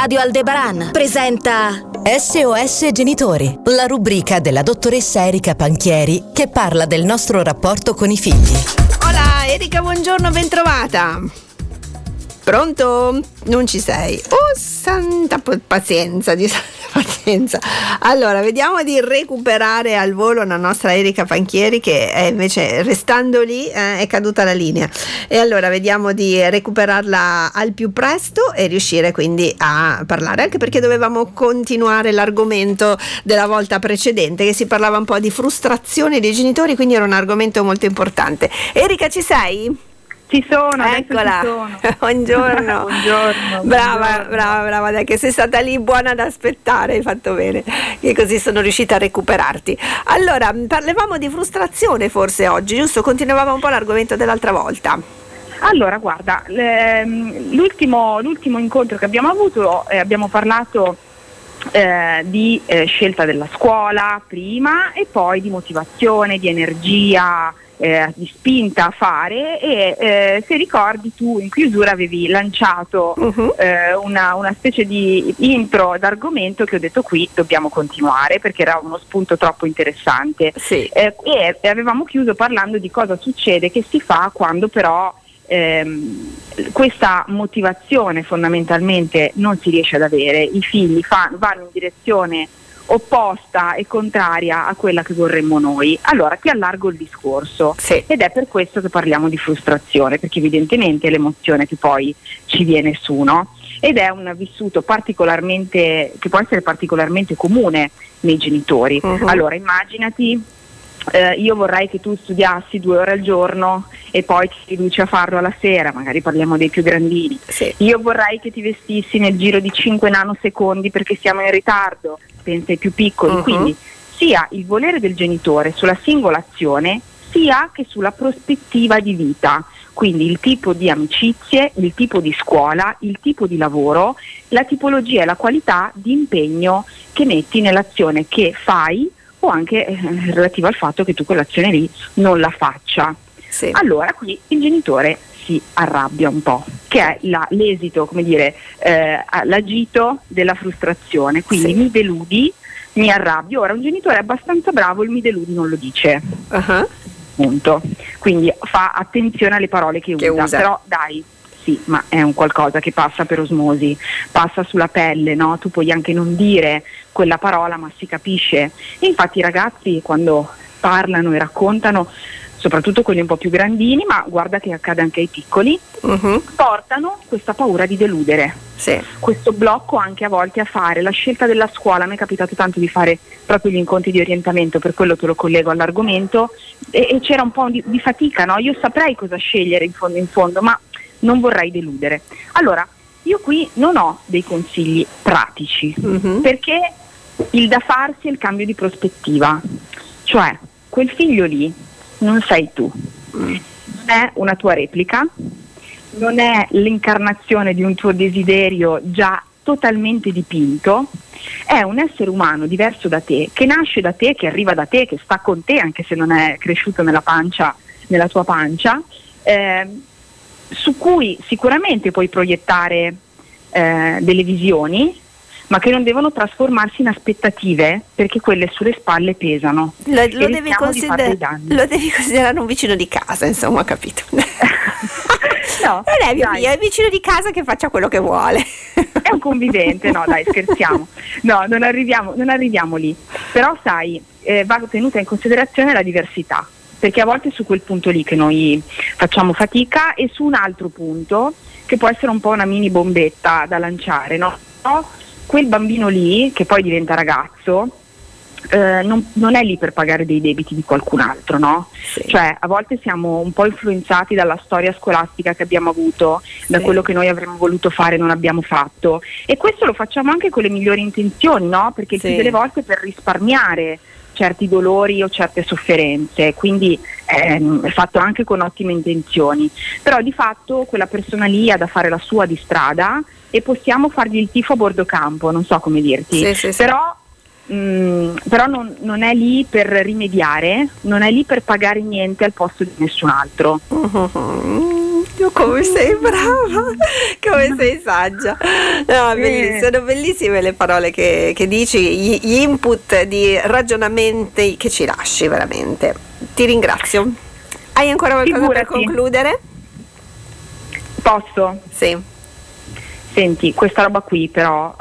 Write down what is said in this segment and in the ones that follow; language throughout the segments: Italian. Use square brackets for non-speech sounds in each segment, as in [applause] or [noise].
Radio Aldebaran presenta SOS Genitori, la rubrica della dottoressa Erika Panchieri che parla del nostro rapporto con i figli. Hola Erika, buongiorno, bentrovata. Pronto? Non ci sei. Oh, santa pazienza, di pazienza. Allora, vediamo di recuperare al volo la nostra Erika Panchieri che è invece restando lì eh, è caduta la linea. E allora vediamo di recuperarla al più presto e riuscire quindi a parlare, anche perché dovevamo continuare l'argomento della volta precedente che si parlava un po' di frustrazione dei genitori, quindi era un argomento molto importante. Erika, ci sei? Ci sono, eccola. Ci sono. [laughs] buongiorno. [laughs] buongiorno. Brava, buongiorno. brava, brava, dai, che sei stata lì buona ad aspettare, hai fatto bene, che così sono riuscita a recuperarti. Allora, parlavamo di frustrazione forse oggi, giusto? Continuavamo un po' l'argomento dell'altra volta. Allora, guarda, ehm, l'ultimo, l'ultimo incontro che abbiamo avuto, eh, abbiamo parlato eh, di eh, scelta della scuola prima e poi di motivazione, di energia, eh, di spinta a fare e eh, se ricordi tu in chiusura avevi lanciato Uh-huh. eh, una, una specie di intro d'argomento che ho detto qui dobbiamo continuare perché era uno spunto troppo interessante Sì. Eh, e, e avevamo chiuso parlando di cosa succede che si fa quando però ehm, questa motivazione fondamentalmente non si riesce ad avere, i figli fa- vanno in direzione opposta e contraria a quella che vorremmo noi. Allora ti allargo il discorso Sì. ed è per questo che parliamo di frustrazione, perché evidentemente è l'emozione che poi ci viene su, no? Ed è un vissuto particolarmente, che può essere particolarmente comune nei genitori. Mhm. Allora immaginati eh, io vorrei che tu studiassi due ore al giorno e poi ti riduci a farlo alla sera, magari parliamo dei più grandini. Sì. Io vorrei che ti vestissi nel giro di 5 nanosecondi perché siamo in ritardo, pensa ai più piccoli. Mhm. Quindi sia il volere del genitore sulla singola azione sia che sulla prospettiva di vita. Quindi il tipo di amicizie, il tipo di scuola, il tipo di lavoro, la tipologia e la qualità di impegno che metti nell'azione che fai o anche eh, relativa al fatto che tu quell'azione lì non la faccia. Sì. Allora qui il genitore si arrabbia un po', che è la- l'esito, come dire, eh, l'agito della frustrazione. Quindi Sì. mi deludi, mi arrabbio. Ora un genitore è abbastanza bravo, il mi deludi non lo dice, Uh-huh. punto. Quindi fa attenzione alle parole che, Che usa. usa. Però dai, sì, ma è un qualcosa che passa per osmosi, passa sulla pelle, no? Tu puoi anche non dire quella parola, ma si capisce. E infatti i ragazzi quando parlano e raccontano, soprattutto quelli un po' più grandini, ma guarda che accade anche ai piccoli, Mhm. portano questa paura di deludere Sì. questo blocco anche a volte a fare la scelta della scuola, a me è capitato tanto di fare proprio gli incontri di orientamento, per quello te lo collego all'argomento e, e c'era un po' di, di fatica, no? io saprei cosa scegliere in fondo in fondo, ma non vorrei deludere. Allora, io qui non ho dei consigli pratici, Mhm. perché il da farsi è il cambio di prospettiva, cioè quel figlio lì non sei tu, non è una tua replica, non è l'incarnazione di un tuo desiderio già totalmente dipinto, è un essere umano diverso da te, che nasce da te, che arriva da te, che sta con te anche se non è cresciuto nella pancia, nella tua pancia, eh, su cui sicuramente puoi proiettare eh, delle visioni, ma che non devono trasformarsi in aspettative, perché quelle sulle spalle pesano. Lo, lo devi consider- lo devi considerare un vicino di casa, insomma, capito? [laughs] No, non è mio è il vicino di casa che faccia quello che vuole. È un convivente, no dai scherziamo, no non arriviamo, non arriviamo lì, però sai eh, va tenuta in considerazione la diversità, perché a volte è su quel punto lì che noi facciamo fatica e su un altro punto che può essere un po' una mini bombetta da lanciare, no? Quel bambino lì che poi diventa ragazzo eh, non, non è lì per pagare dei debiti di qualcun altro, no? Sì. Cioè a volte siamo un po' influenzati dalla storia scolastica che abbiamo avuto, da Sì. quello che noi avremmo voluto fare e non abbiamo fatto. E questo lo facciamo anche con le migliori intenzioni, no? Perché il Sì. più delle volte per risparmiare certi dolori o certe sofferenze, quindi ehm, è fatto anche con ottime intenzioni. Però di fatto quella persona lì ha da fare la sua di strada e possiamo fargli il tifo a bordo campo, non so come dirti. Sì, sì, sì. Però Mm, però non, non è lì per rimediare, non è lì per pagare niente al posto di nessun altro. Mhm. come sei [laughs] brava, come sei saggia. No, bellissime, sono bellissime le parole che, che dici, gli, gli input di ragionamenti che ci lasci veramente. Ti ringrazio. Hai ancora qualcosa Figurati. per concludere? Posso? Sì. Senti, questa roba qui però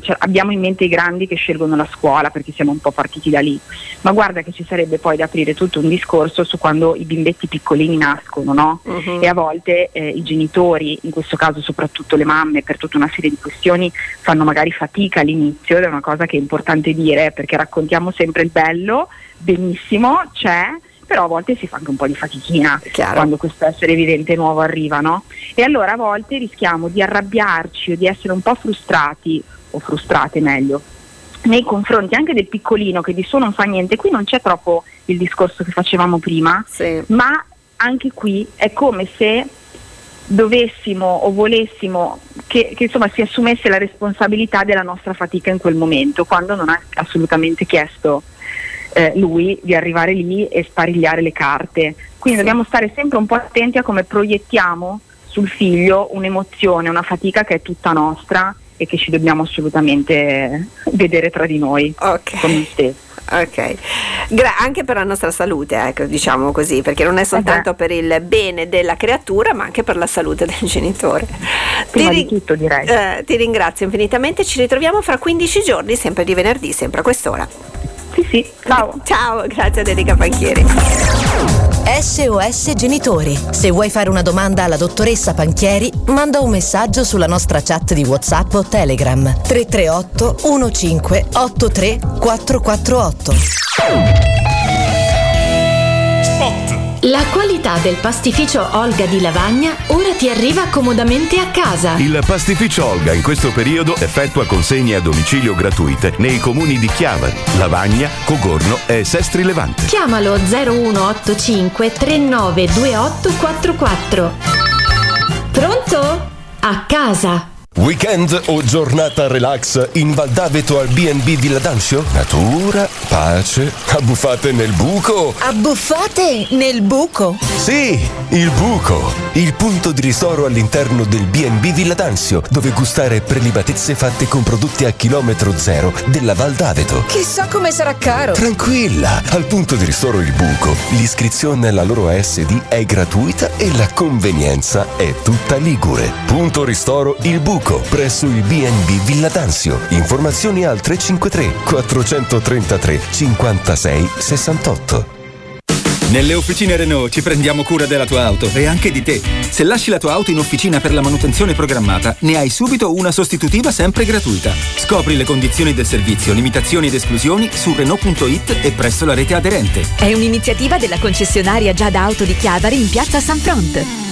cioè, abbiamo in mente i grandi che scelgono la scuola perché siamo un po' partiti da lì, ma guarda che ci sarebbe poi da aprire tutto un discorso su quando i bimbetti piccolini nascono, no? Mhm. E a volte eh, i genitori, in questo caso soprattutto le mamme, per tutta una serie di questioni fanno magari fatica all'inizio ed è una cosa che è importante dire perché raccontiamo sempre il bello, benissimo, c'è, però a volte si fa anche un po' di fatichina Chiaro. quando questo essere vivente nuovo arriva, no? E allora a volte rischiamo di arrabbiarci o di essere un po' frustrati, o frustrate meglio, nei confronti anche del piccolino che di suo non fa niente. Qui non c'è troppo il discorso che facevamo prima, Sì. ma anche qui è come se dovessimo o volessimo che, che, insomma si assumesse la responsabilità della nostra fatica in quel momento, quando non ha assolutamente chiesto eh, lui di arrivare lì e sparigliare le carte. Quindi Sì. dobbiamo stare sempre un po' attenti a come proiettiamo sul figlio un'emozione, una fatica che è tutta nostra e che ci dobbiamo assolutamente vedere tra di noi, Ok. con noi stessi. Ok, Gra- anche per la nostra salute, ecco, diciamo così, perché non è soltanto per il bene della creatura, ma anche per la salute del genitore. Prima di ri- tutto, direi. eh, ti ringrazio infinitamente, ci ritroviamo fra 15 giorni, sempre di venerdì, sempre a quest'ora. Sì, sì, ciao. Ciao, grazie ad Erika Panchieri. SOS Genitori. Se vuoi fare una domanda alla dottoressa Panchieri, manda un messaggio sulla nostra chat di WhatsApp o Telegram 338 15 83 448. La qualità del pastificio Olga di Lavagna ora ti arriva comodamente a casa. Il pastifficio Olga in questo periodo effettua consegne a domicilio gratuite nei comuni di Chiavari, Lavagna, Cogorno e Sestri Levante. Chiamalo 0185 392844. Pronto? A casa. Weekend o giornata relax in Val d'Aveto al B&B Villa D'Ancio? Natura, pace, abbuffate nel buco. Abbuffate nel buco. Sì, il buco, il punto di ristoro all'interno del B&B Villa D'Anzio, dove gustare prelibatezze fatte con prodotti a chilometro zero della Val d'Aveto. Chissà come sarà caro. Tranquilla, al punto di ristoro Il Buco, l'iscrizione alla loro ASD è gratuita e la convenienza è tutta ligure. Punto ristoro Il Buco, presso il B&B Villa D'Anzio. Informazioni al 353 433 56 68. Nelle officine Renault ci prendiamo cura della tua auto e anche di te. Se lasci la tua auto in officina per la manutenzione programmata, ne hai subito una sostitutiva sempre gratuita. Scopri le condizioni del servizio, limitazioni ed esclusioni su Renault.it e presso la rete aderente. È un'iniziativa della concessionaria Giada Auto di Chiavari in piazza San Front.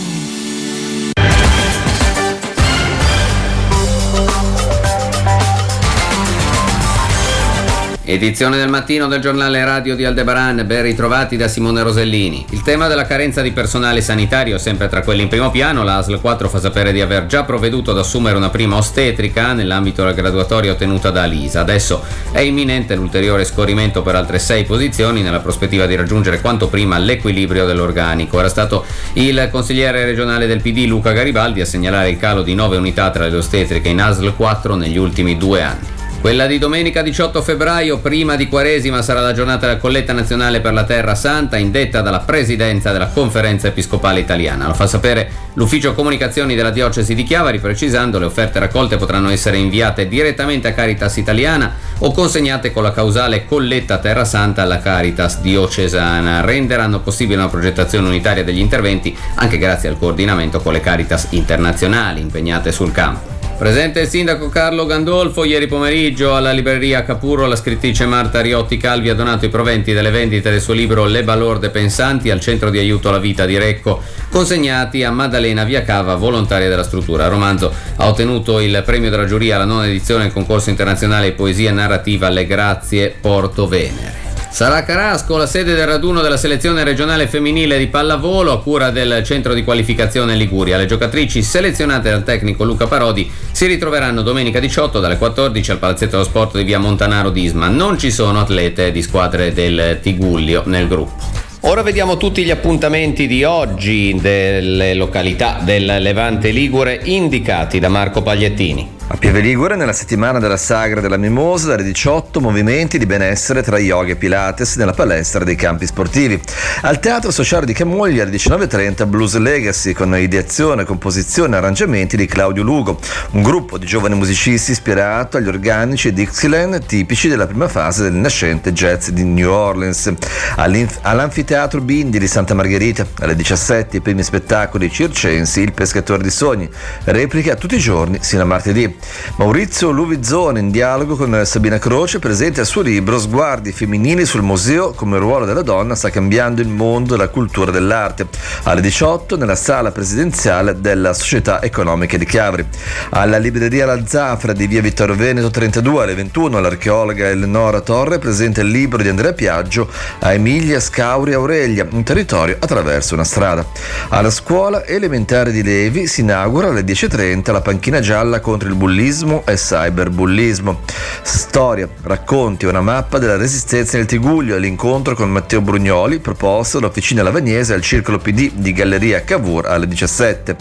Edizione del mattino del giornale radio di Aldebaran, ben ritrovati da Simone Rosellini. Il tema della carenza di personale sanitario è sempre tra quelli in primo piano. La ASL 4 fa sapere di aver già provveduto ad assumere una prima ostetrica nell'ambito della graduatoria ottenuta da Alisa. Adesso è imminente l'ulteriore scorrimento per altre sei posizioni nella prospettiva di raggiungere quanto prima l'equilibrio dell'organico. Era stato il consigliere regionale del PD Luca Garibaldi a segnalare il calo di 9 unità tra le ostetriche in ASL 4 negli ultimi due anni. Quella di domenica 18 febbraio, prima di Quaresima, sarà la giornata della colletta nazionale per la Terra Santa, indetta dalla Presidenza della Conferenza Episcopale Italiana. Lo fa sapere l'Ufficio Comunicazioni della Diocesi di Chiavari, precisando le offerte raccolte potranno essere inviate direttamente a Caritas Italiana o consegnate con la causale colletta Terra Santa alla Caritas Diocesana. Renderanno possibile una progettazione unitaria degli interventi anche grazie al coordinamento con le Caritas internazionali impegnate sul campo. Presente il sindaco Carlo Gandolfo, ieri pomeriggio alla libreria Capurro la scrittrice Marta Riotti Calvi ha donato i proventi delle vendite del suo libro Le balorde pensanti al centro di aiuto alla vita di Recco, consegnati a Maddalena Viacava, volontaria della struttura. Il romanzo ha ottenuto il premio della giuria alla nona edizione del concorso internazionale poesia narrativa Le Grazie Porto Venere. Sarà Carasco la sede del raduno della selezione regionale femminile di pallavolo a cura del centro di qualificazione Liguria. Le giocatrici selezionate dal tecnico Luca Parodi si ritroveranno domenica 18 dalle 14 al Palazzetto dello Sport di via Montanaro d'Isma. Non ci sono atlete di squadre del Tigullio nel gruppo. Ora vediamo tutti gli appuntamenti di oggi delle località del Levante Ligure indicati da Marco Pagliettini. A Pieve Ligure, nella settimana della Sagra della Mimosa, dalle 18 movimenti di benessere tra yoga e pilates nella palestra dei campi sportivi. Al Teatro Sociale di Camoglia alle 19.30 Blues Legacy con ideazione, composizione e arrangiamenti di Claudio Lugo, un gruppo di giovani musicisti ispirato agli organici Dixieland tipici della prima fase del nascente jazz di New Orleans. All'Anfiteatro Bindi di Santa Margherita alle 17 i primi spettacoli circensi Il pescatore di sogni, replica tutti i giorni sino a martedì. Maurizio Luvizzone in dialogo con Sabina Croce presenta il suo libro Sguardi femminili sul museo come il ruolo della donna sta cambiando il mondo della cultura dell'arte. Alle 18 nella sala presidenziale della Società Economica di Chiavri. Alla libreria La Zafra di via Vittorio Veneto 32 alle 21 l'archeologa Eleonora Torre presenta il libro di Andrea Piaggio a Emilia Scauri Aurelia, un territorio attraverso una strada. Alla scuola elementare di Levi si inaugura alle 10.30 la panchina gialla contro il bullismo e cyberbullismo. Storia, racconti, una mappa della resistenza nel Tiguglio all'incontro con Matteo Brugnoli proposto dall'Officina Lavagnese al Circolo PD di Galleria Cavour alle 17.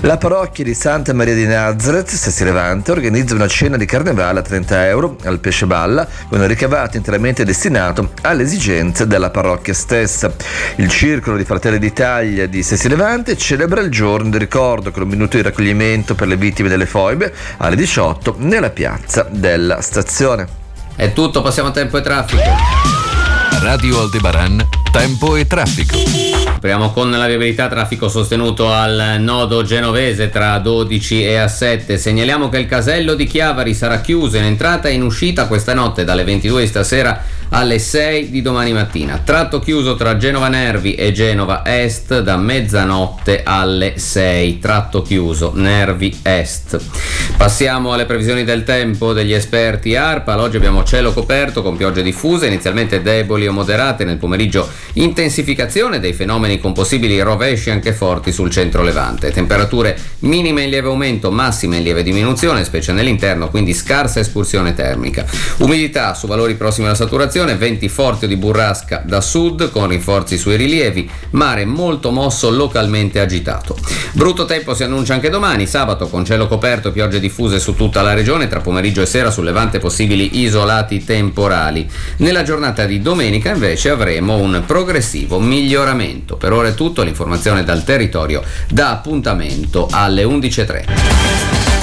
La parrocchia di Santa Maria di Nazareth, Sessi Levante, organizza una cena di carnevale a 30 euro al Pesce Balla con il ricavato interamente destinato alle esigenze della parrocchia stessa. Il Circolo di Fratelli d'Italia di Sessi Levante celebra il giorno di ricordo con un minuto di raccoglimento per le vittime delle foibe alle 18 nella piazza della stazione. È tutto, passiamo a tempo e traffico. Radio Aldebaran, tempo e traffico. Apriamo con la viabilità traffico sostenuto al nodo genovese tra 12 e A7. Segnaliamo che il casello di Chiavari sarà chiuso in entrata e in uscita questa notte dalle 22 di stasera alle 6 di domani mattina. Tratto chiuso tra Genova Nervi e Genova Est da mezzanotte alle 6. Tratto chiuso Nervi Est. Passiamo alle previsioni del tempo degli esperti ARPA. Oggi abbiamo cielo coperto con piogge diffuse, inizialmente deboli o moderate, nel pomeriggio intensificazione dei fenomeni con possibili rovesci anche forti sul centro levante. Temperature minime in lieve aumento, massime in lieve diminuzione, specie nell'interno, quindi scarsa escursione termica. Umidità su valori prossimi alla saturazione, venti forti di burrasca da sud con rinforzi sui rilievi, mare molto mosso localmente agitato. Brutto tempo si annuncia anche domani, sabato con cielo coperto piogge diffuse su tutta la regione, tra pomeriggio e sera sul levante possibili isolati temporali. Nella giornata di domenica invece avremo un progressivo miglioramento. Per ora è tutto, l'informazione dal territorio dà appuntamento alle 11.30.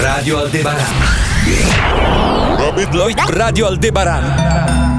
Radio Aldebaran. Radio Aldebaran.